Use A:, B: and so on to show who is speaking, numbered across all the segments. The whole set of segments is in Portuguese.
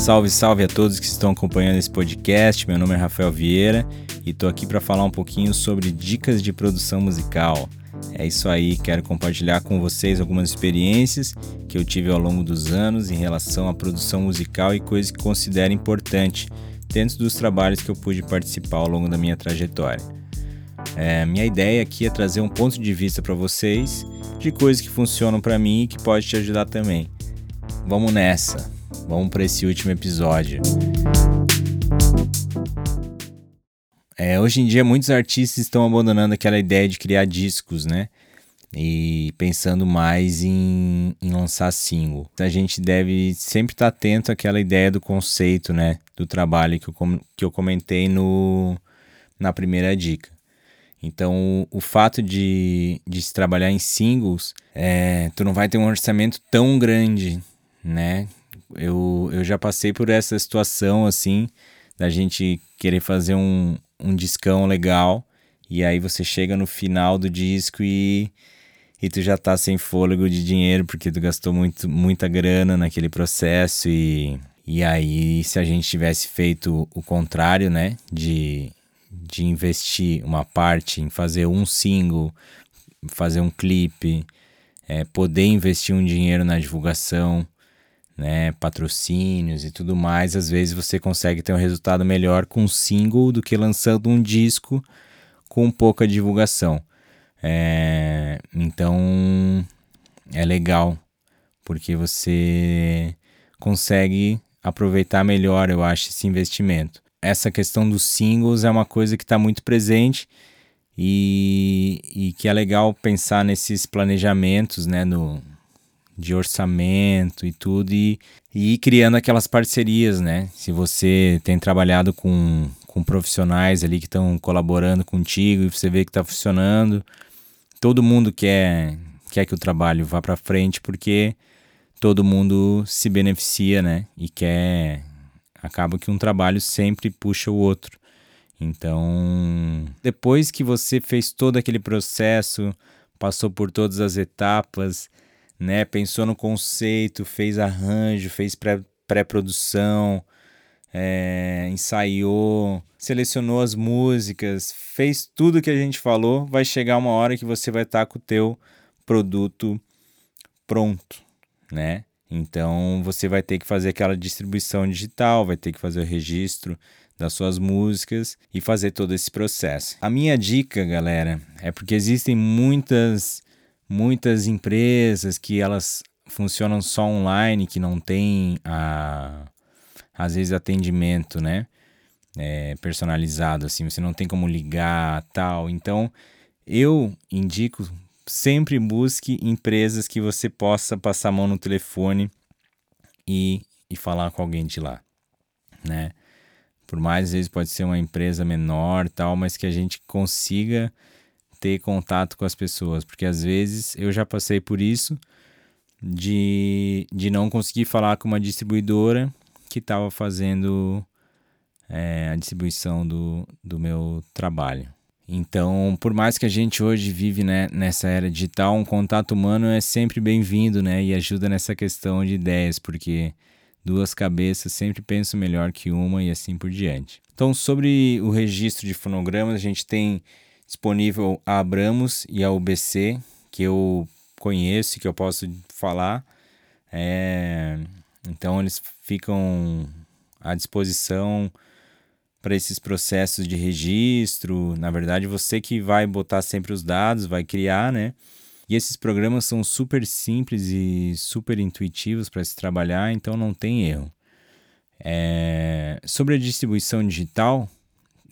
A: Salve, salve a todos que estão acompanhando esse podcast. Meu nome é Rafael Vieira e tô aqui para falar um pouquinho sobre dicas de produção musical. É isso aí, quero compartilhar com vocês algumas experiências que eu tive ao longo dos anos em relação à produção musical e coisas que considero importante dentro dos trabalhos que eu pude participar ao longo da minha trajetória. É, minha ideia aqui é trazer um ponto de vista para vocês de coisas que funcionam para mim e que pode te ajudar também. Vamos nessa. Vamos para esse último episódio. É, hoje em dia, muitos artistas estão abandonando aquela ideia de criar discos, né? E pensando mais em, em lançar single. A gente deve sempre estar atento àquela ideia do conceito, né? Do trabalho que eu, que eu comentei no, na primeira dica. Então, o, o fato de, de se trabalhar em singles, é, tu não vai ter um orçamento tão grande, né? Eu, eu já passei por essa situação, assim, da gente querer fazer um, um discão legal, e aí você chega no final do disco e, e tu já tá sem fôlego de dinheiro, porque tu gastou muito, muita grana naquele processo, e, e aí se a gente tivesse feito o contrário, né, de, de investir uma parte em fazer um single, fazer um clipe, é, poder investir um dinheiro na divulgação, né, patrocínios e tudo mais, às vezes você consegue ter um resultado melhor com um single do que lançando um disco com pouca divulgação. É, então é legal porque você consegue aproveitar melhor, eu acho, esse investimento. Essa questão dos singles é uma coisa que está muito presente e, e que é legal pensar nesses planejamentos, né, no, de orçamento e tudo, e, e ir criando aquelas parcerias, né? Se você tem trabalhado com, com profissionais ali que estão colaborando contigo e você vê que está funcionando, todo mundo quer, quer que o trabalho vá para frente porque todo mundo se beneficia, né? E quer. Acaba que um trabalho sempre puxa o outro. Então, depois que você fez todo aquele processo, passou por todas as etapas, né? Pensou no conceito, fez arranjo, fez pré-produção, é, ensaiou, selecionou as músicas, fez tudo que a gente falou, vai chegar uma hora que você vai estar tá com o teu produto pronto, né? Então você vai ter que fazer aquela distribuição digital, vai ter que fazer o registro das suas músicas e fazer todo esse processo. A minha dica, galera, é porque existem muitas muitas empresas que elas funcionam só online, que não tem a, às vezes atendimento, né? É, personalizado, assim, você não tem como ligar, tal. Então, eu indico sempre busque empresas que você possa passar a mão no telefone e, e falar com alguém de lá, né? Por mais às vezes pode ser uma empresa menor, tal, mas que a gente consiga ter contato com as pessoas, porque às vezes eu já passei por isso de, de não conseguir falar com uma distribuidora que estava fazendo é, a distribuição do, do meu trabalho. Então, por mais que a gente hoje vive né, nessa era digital, um contato humano é sempre bem-vindo, né? E ajuda nessa questão de ideias, porque duas cabeças sempre pensam melhor que uma e assim por diante. Então, sobre o registro de fonogramas, a gente tem disponível a Abramos e a UBC, que eu conheço que eu posso falar. É, então eles ficam à disposição para esses processos de registro. Na verdade, você que vai botar sempre os dados, vai criar, né? E esses programas são super simples e super intuitivos para se trabalhar, então não tem erro. É, sobre a distribuição digital,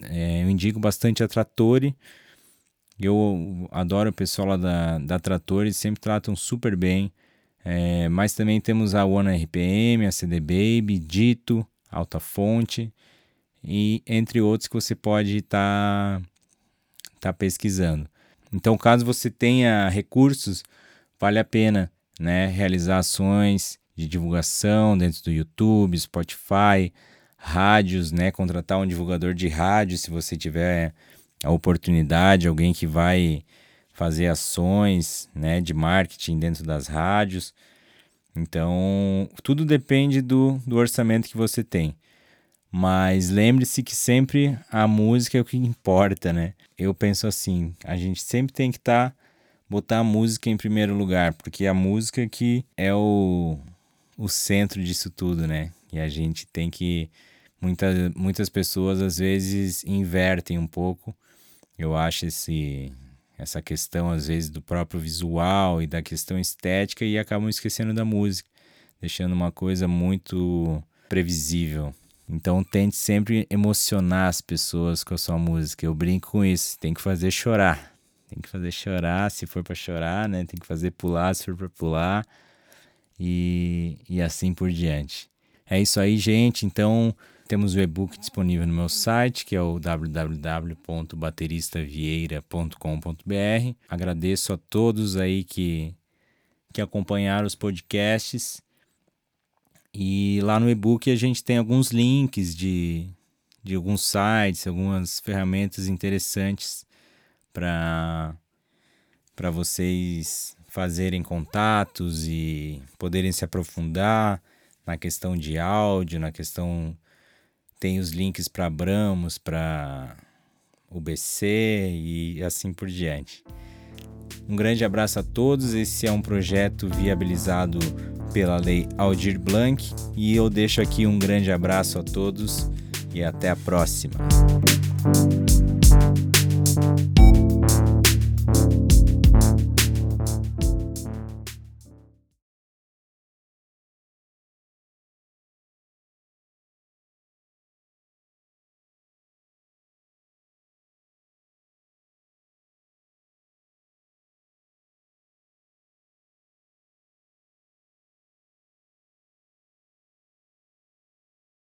A: é, eu indico bastante a Trattori eu adoro o pessoal lá da, da Trator, eles sempre tratam super bem. É, mas também temos a One RPM, a CD Baby, Dito, Alta Fonte e entre outros que você pode estar tá, tá pesquisando. Então, caso você tenha recursos, vale a pena né, realizar ações de divulgação dentro do YouTube, Spotify, rádios, né, contratar um divulgador de rádio se você tiver a oportunidade, alguém que vai fazer ações né, de marketing dentro das rádios. Então, tudo depende do, do orçamento que você tem. Mas lembre-se que sempre a música é o que importa, né? Eu penso assim, a gente sempre tem que estar tá, botar a música em primeiro lugar, porque a música que é o, o centro disso tudo, né? E a gente tem que muitas muitas pessoas às vezes invertem um pouco. Eu acho esse essa questão às vezes do próprio visual e da questão estética e acabam esquecendo da música, deixando uma coisa muito previsível. Então tente sempre emocionar as pessoas com a sua música. Eu brinco com isso, tem que fazer chorar. Tem que fazer chorar se for para chorar, né? Tem que fazer pular se for para pular. E, e assim por diante. É isso aí, gente. Então, temos o e-book disponível no meu site, que é o www.bateristavieira.com.br. Agradeço a todos aí que, que acompanharam os podcasts. E lá no e-book a gente tem alguns links de, de alguns sites, algumas ferramentas interessantes para para vocês fazerem contatos e poderem se aprofundar na questão de áudio, na questão tem os links para Abramos, para UBC e assim por diante. Um grande abraço a todos. Esse é um projeto viabilizado pela Lei Aldir Blanc e eu deixo aqui um grande abraço a todos e até a próxima.